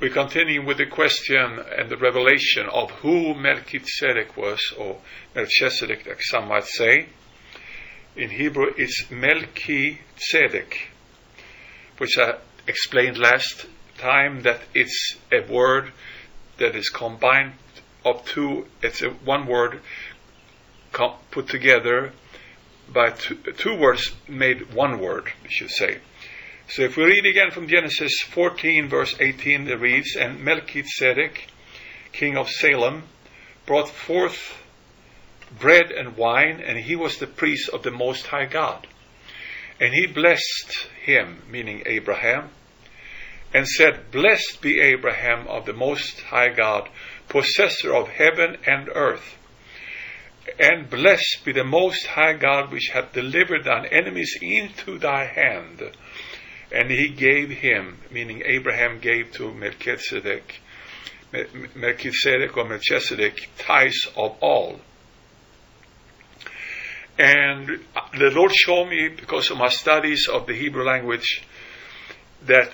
we continue with the question and the revelation of who Melchizedek was, or Melchizedek, like some might say. In Hebrew, it's Melchizedek, which I explained last time that it's a word that is combined of two, it's a one word put together by two, two words made one word, we should say. So if we read again from Genesis 14, verse 18, it reads, And Melchizedek, king of Salem, brought forth bread and wine, and he was the priest of the Most High God. And he blessed him, meaning Abraham, and said, Blessed be Abraham of the Most High God, possessor of heaven and earth. And blessed be the Most High God, which hath delivered thine enemies into thy hand. And he gave him, meaning Abraham gave to Melchizedek, Melchizedek or Melchizedek, tithes of all. And the Lord showed me, because of my studies of the Hebrew language, that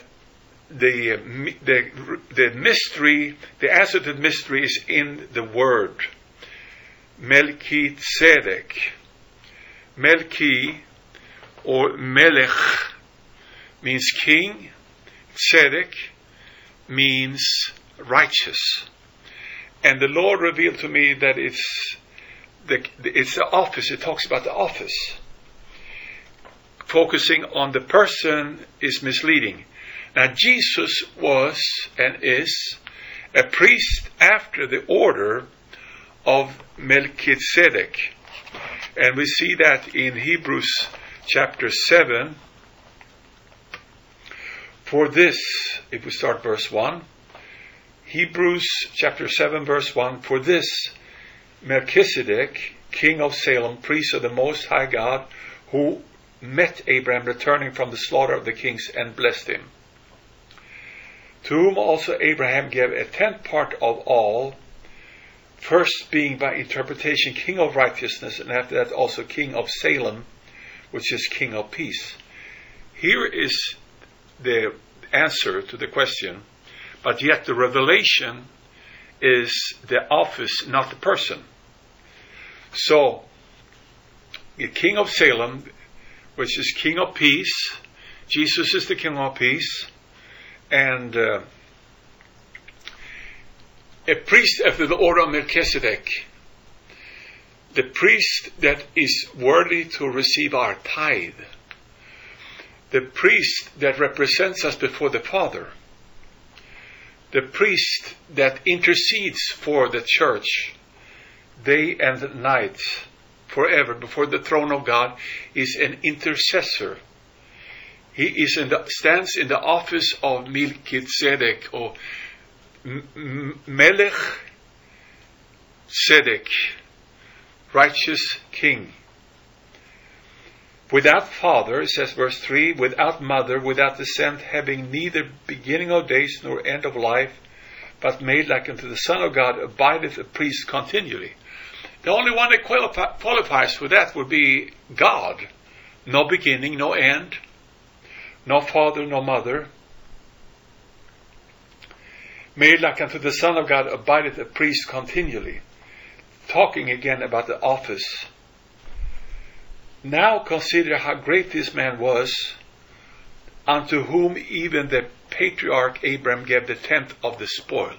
the, the, the mystery, the answer to the mystery is in the word. Melchizedek. Melchi or Melech means king. Tzedek means righteous. And the Lord revealed to me that it's the, it's the office. It talks about the office. Focusing on the person is misleading. Now, Jesus was and is a priest after the order of Melchizedek. And we see that in Hebrews chapter 7. For this, if we start verse 1, Hebrews chapter 7, verse 1, for this Melchizedek, king of Salem, priest of the Most High God, who met Abraham returning from the slaughter of the kings and blessed him. To whom also Abraham gave a tenth part of all, first being by interpretation king of righteousness, and after that also king of Salem, which is king of peace. Here is the answer to the question, but yet the revelation is the office, not the person. So, the king of Salem, which is king of peace, Jesus is the king of peace, and uh, a priest after the order of Melchizedek, the priest that is worthy to receive our tithe, the priest that represents us before the Father, the priest that intercedes for the church day and night forever before the throne of God is an intercessor he is in the, stands in the office of Melchizedek or Melech Tzedek, righteous king. Without father, says verse 3, without mother, without descent, having neither beginning of days nor end of life, but made like unto the Son of God, abideth a priest continually. The only one that qualifies for that would be God. No beginning, no end, no father, no mother. Made like unto the Son of God abideth a priest continually. Talking again about the office. Now consider how great this man was, unto whom even the patriarch Abram gave the tenth of the spoil.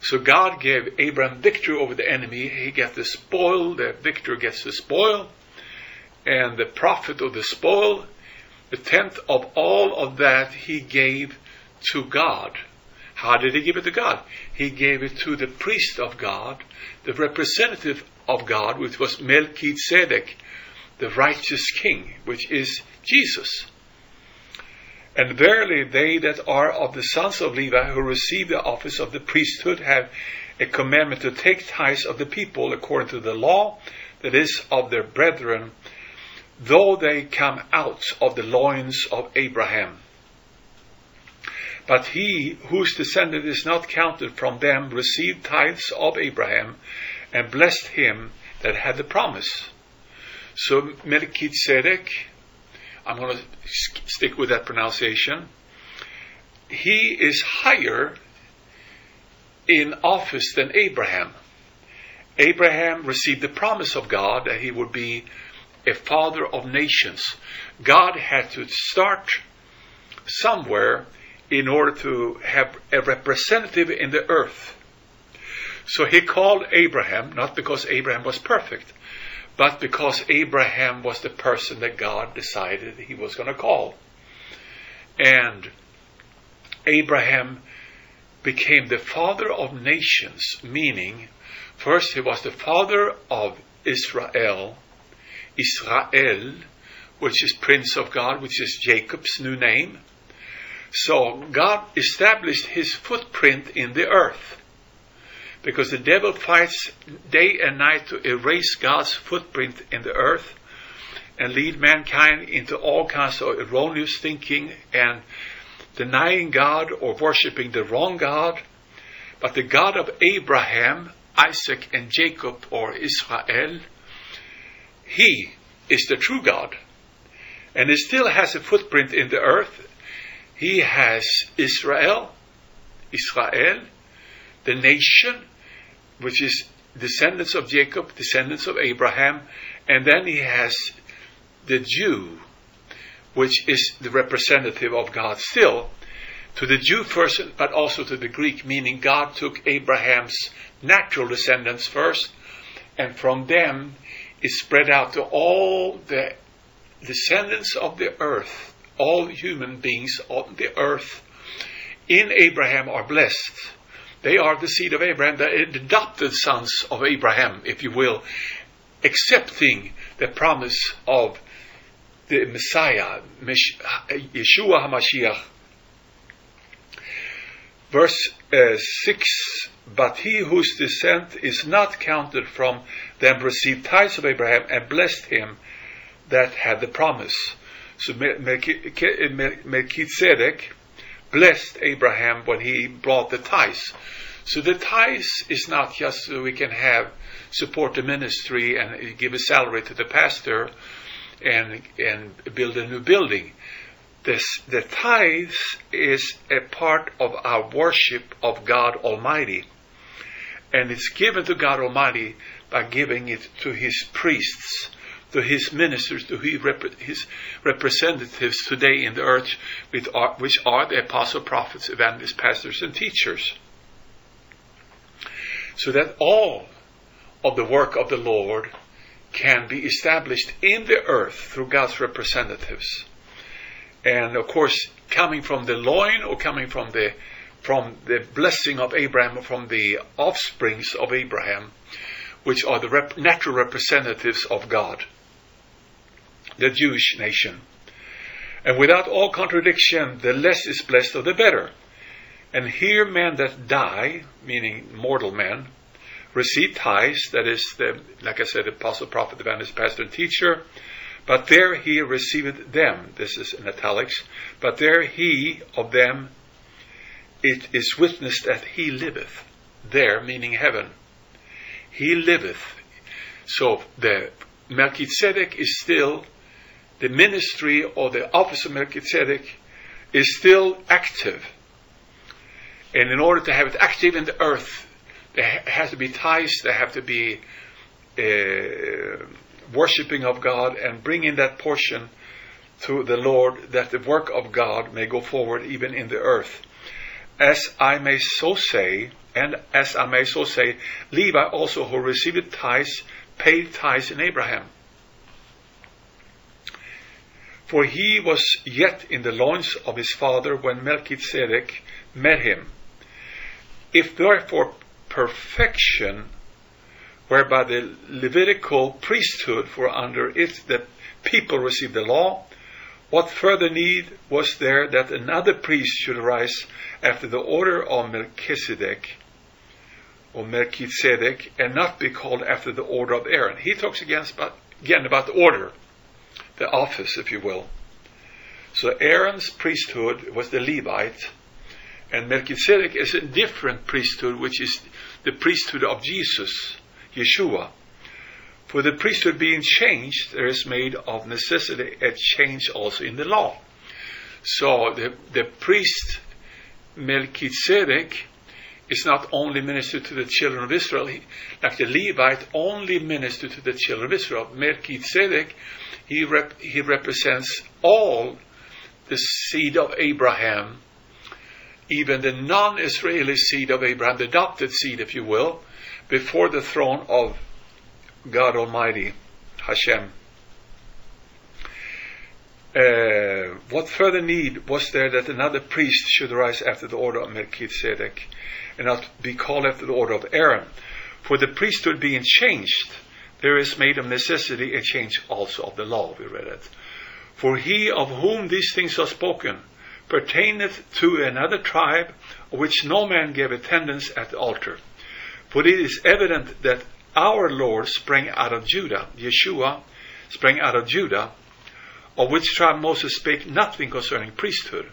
So God gave Abram victory over the enemy. He gets the spoil, the victor gets the spoil, and the profit of the spoil the tenth of all of that he gave to God. How did he give it to God? He gave it to the priest of God, the representative of God, which was Melchizedek, the righteous king, which is Jesus. And verily, they that are of the sons of Levi who receive the office of the priesthood have a commandment to take tithes of the people according to the law, that is, of their brethren though they come out of the loins of Abraham. But he whose descendant is not counted from them received tithes of Abraham and blessed him that had the promise. So Melchizedek, I'm going to stick with that pronunciation. he is higher in office than Abraham. Abraham received the promise of God that he would be a father of nations. God had to start somewhere in order to have a representative in the earth. So he called Abraham, not because Abraham was perfect, but because Abraham was the person that God decided he was going to call. And Abraham became the father of nations, meaning, first he was the father of Israel, Israel, which is Prince of God, which is Jacob's new name. So God established his footprint in the earth. Because the devil fights day and night to erase God's footprint in the earth and lead mankind into all kinds of erroneous thinking and denying God or worshiping the wrong God. But the God of Abraham, Isaac, and Jacob, or Israel, he is the true God. And he still has a footprint in the earth. He has Israel, Israel, the nation, which is descendants of Jacob, descendants of Abraham, and then he has the Jew, which is the representative of God still, to the Jew first, but also to the Greek, meaning God took Abraham's natural descendants first, and from them it spread out to all the descendants of the earth, all human beings on the earth in Abraham are blessed. They are the seed of Abraham, the adopted sons of Abraham, if you will, accepting the promise of the Messiah, Yeshua HaMashiach. Verse uh, 6 But he whose descent is not counted from them received tithes of Abraham and blessed him that had the promise. So Melchizedek blessed Abraham when he brought the tithes. So the tithes is not just so we can have support the ministry and give a salary to the pastor and and build a new building. This, the tithes is a part of our worship of God Almighty. And it's given to God Almighty by giving it to His priests, to His ministers, to His representatives today in the earth, uh, which are the apostle, prophets, evangelists, pastors, and teachers. So that all of the work of the Lord can be established in the earth through God's representatives. And of course, coming from the loin or coming from the from the blessing of Abraham, from the offsprings of Abraham, which are the rep- natural representatives of God, the Jewish nation. And without all contradiction, the less is blessed of the better. And here men that die, meaning mortal men, receive tithes, that is, the, like I said, apostle, prophet, evangelist, pastor, and teacher. But there he received them, this is in italics, but there he of them, it is witnessed that he liveth. There, meaning heaven. He liveth. So the Melchizedek is still, the ministry or the office of Melchizedek is still active. And in order to have it active in the earth, there has to be tithes, there have to be uh, worshipping of God and bringing that portion to the Lord that the work of God may go forward even in the earth. As I may so say, and as I may so say, Levi also who received tithes paid tithes in Abraham. For he was yet in the loins of his father when Melchizedek met him. If therefore perfection whereby the Levitical priesthood, for under it the people received the law, what further need was there that another priest should arise after the order of Melchizedek, or Melchizedek, and not be called after the order of Aaron? He talks again about, again about the order, the office, if you will. So Aaron's priesthood was the Levite, and Melchizedek is a different priesthood, which is the priesthood of Jesus, Yeshua. For the priesthood being changed, there is made of necessity a change also in the law. So the, the priest Melchizedek is not only ministered to the children of Israel, he, like the Levite only ministered to the children of Israel. Melchizedek, he, rep, he represents all the seed of Abraham, even the non Israeli seed of Abraham, the adopted seed, if you will, before the throne of God Almighty, Hashem. Uh, what further need was there that another priest should arise after the order of Melchizedek and not be called after the order of Aaron? For the priesthood being changed, there is made of necessity a change also of the law. We read it. For he of whom these things are spoken pertaineth to another tribe, of which no man gave attendance at the altar. For it is evident that our Lord sprang out of Judah, Yeshua sprang out of Judah, of which tribe Moses spake nothing concerning priesthood.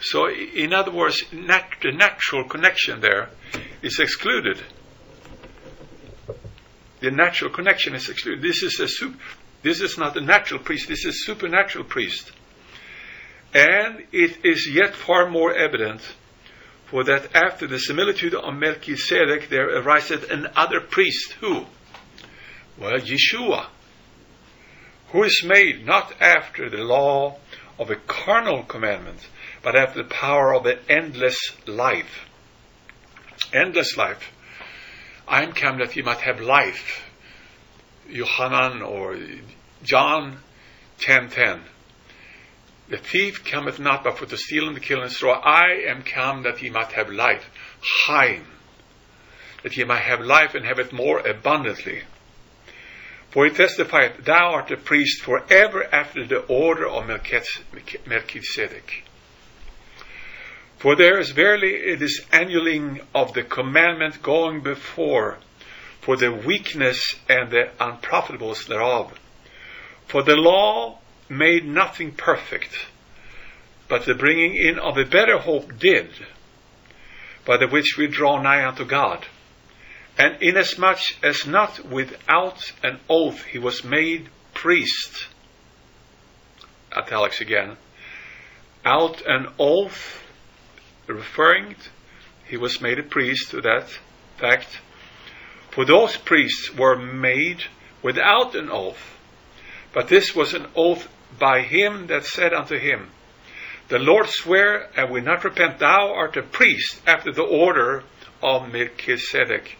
So, in other words, nat- the natural connection there is excluded. The natural connection is excluded. This is a sup- this is not a natural priest. This is supernatural priest, and it is yet far more evident for that after the similitude of Melchizedek there ariseth another priest. Who? Well, Yeshua, who is made not after the law of a carnal commandment, but after the power of an endless life. Endless life. I am come that ye might have life. Yohanan or John 10:10. The thief cometh not but for to steal and to kill and destroy. I am come that ye might have life. Chaim. That ye might have life and have it more abundantly. For he testified, Thou art a priest forever after the order of Melchizedek. For there is verily this annulling of the commandment going before, for the weakness and the unprofitableness thereof. For the law made nothing perfect, but the bringing in of a better hope did, by the which we draw nigh unto God. And inasmuch as not without an oath he was made priest, italics again, out an oath, referring, he was made a priest to that fact. For those priests were made without an oath, but this was an oath by him that said unto him, The Lord swear and will not repent, thou art a priest after the order of Melchizedek.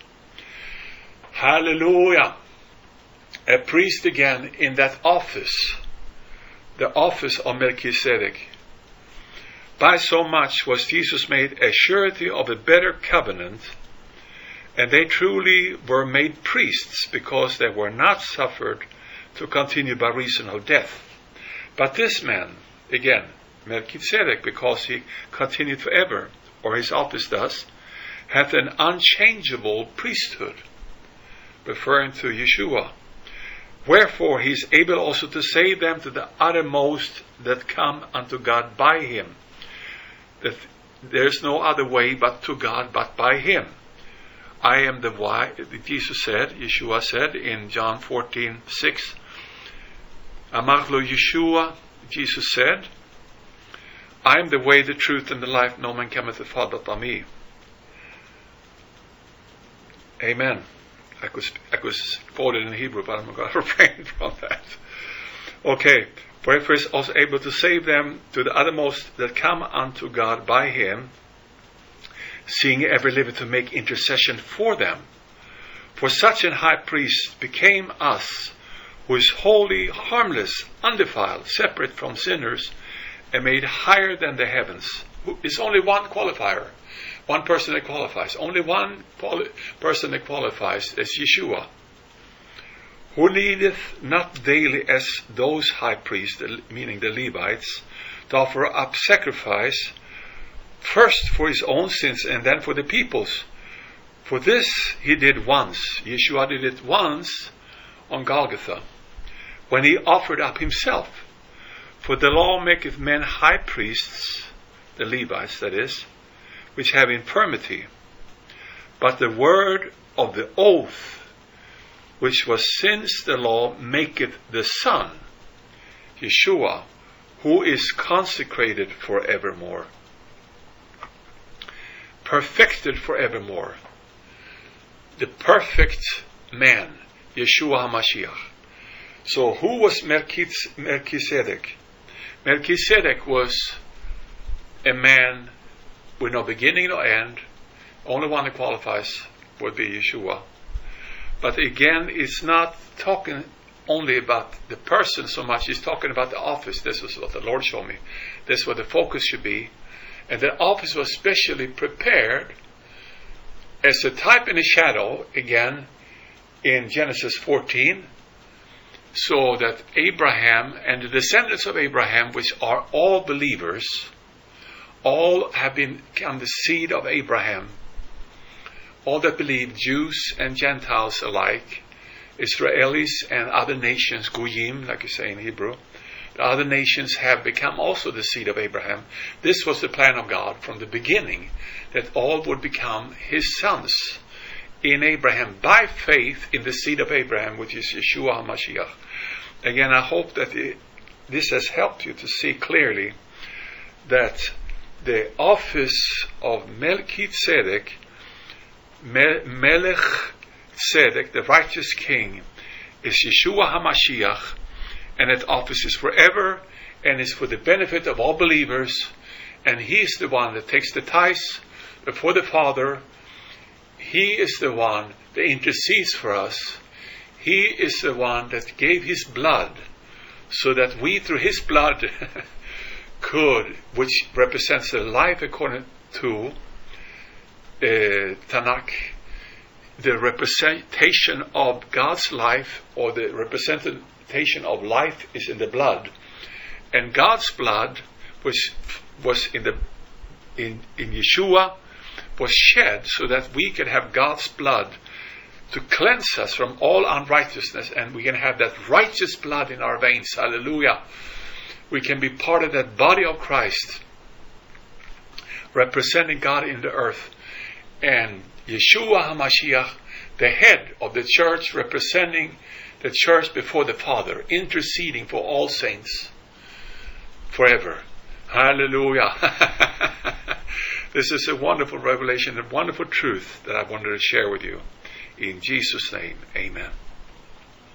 Hallelujah. A priest again in that office, the office of Melchizedek. By so much was Jesus made a surety of a better covenant, and they truly were made priests because they were not suffered to continue by reason of death. But this man, again, Melchizedek, because he continued forever, or his office does, hath an unchangeable priesthood, referring to Yeshua. Wherefore he is able also to save them to the uttermost that come unto God by him. That there is no other way but to God but by him. I am the way, Jesus said, Yeshua said in John 14, 6, Amachlo Yeshua, Jesus said, I am the way, the truth, and the life. No man cometh to the Father but me. Amen. I was, I could quote in Hebrew, but I'm going to refrain from that. Okay. For he is also able to save them to the uttermost that come unto God by him, seeing every living to make intercession for them. For such an high priest became us, who is holy, harmless, undefiled, separate from sinners, and made higher than the heavens. It's only one qualifier, one person that qualifies. Only one person that qualifies is Yeshua, who needeth not daily as those high priests, meaning the Levites, to offer up sacrifice, first for his own sins and then for the people's. For this he did once. Yeshua did it once on Golgotha, when he offered up himself. For the law maketh men high priests, the Levites that is, which have infirmity. But the word of the oath, which was since the law, maketh the Son, Yeshua, who is consecrated forevermore. perfected forevermore. The perfect man, Yeshua HaMashiach. So who was Melchizedek? Melchizedek was a man with no beginning, no end. Only one that qualifies would be Yeshua. But again, it's not talking only about the person so much, it's talking about the office. This is what the Lord showed me. This is what the focus should be. And the office was specially prepared as a type and a shadow, again, in Genesis 14, so that Abraham and the descendants of Abraham, which are all believers, all have become the seed of Abraham. All that believe, Jews and Gentiles alike, Israelis and other nations, Goyim, like you say in Hebrew, the other nations have become also the seed of Abraham. This was the plan of God from the beginning, that all would become his sons in Abraham by faith in the seed of Abraham, which is Yeshua HaMashiach. Again, I hope that it, this has helped you to see clearly that the office of Melchizedek, Melech Tzedek, the righteous king, is Yeshua HaMashiach, and that office is forever and is for the benefit of all believers, and He is the one that takes the tithes before the Father. He is the one that intercedes for us. He is the one that gave His blood so that we, through His blood, could, which represents the life according to uh, Tanakh, the representation of God's life or the representation of life is in the blood. And God's blood was was in the in, in Yeshua was shed so that we can have God's blood to cleanse us from all unrighteousness and we can have that righteous blood in our veins. Hallelujah. We can be part of that body of Christ representing God in the earth. And Yeshua HaMashiach, the head of the church, representing the church before the Father, interceding for all saints forever. Hallelujah. this is a wonderful revelation, a wonderful truth that I wanted to share with you. In Jesus' name, amen.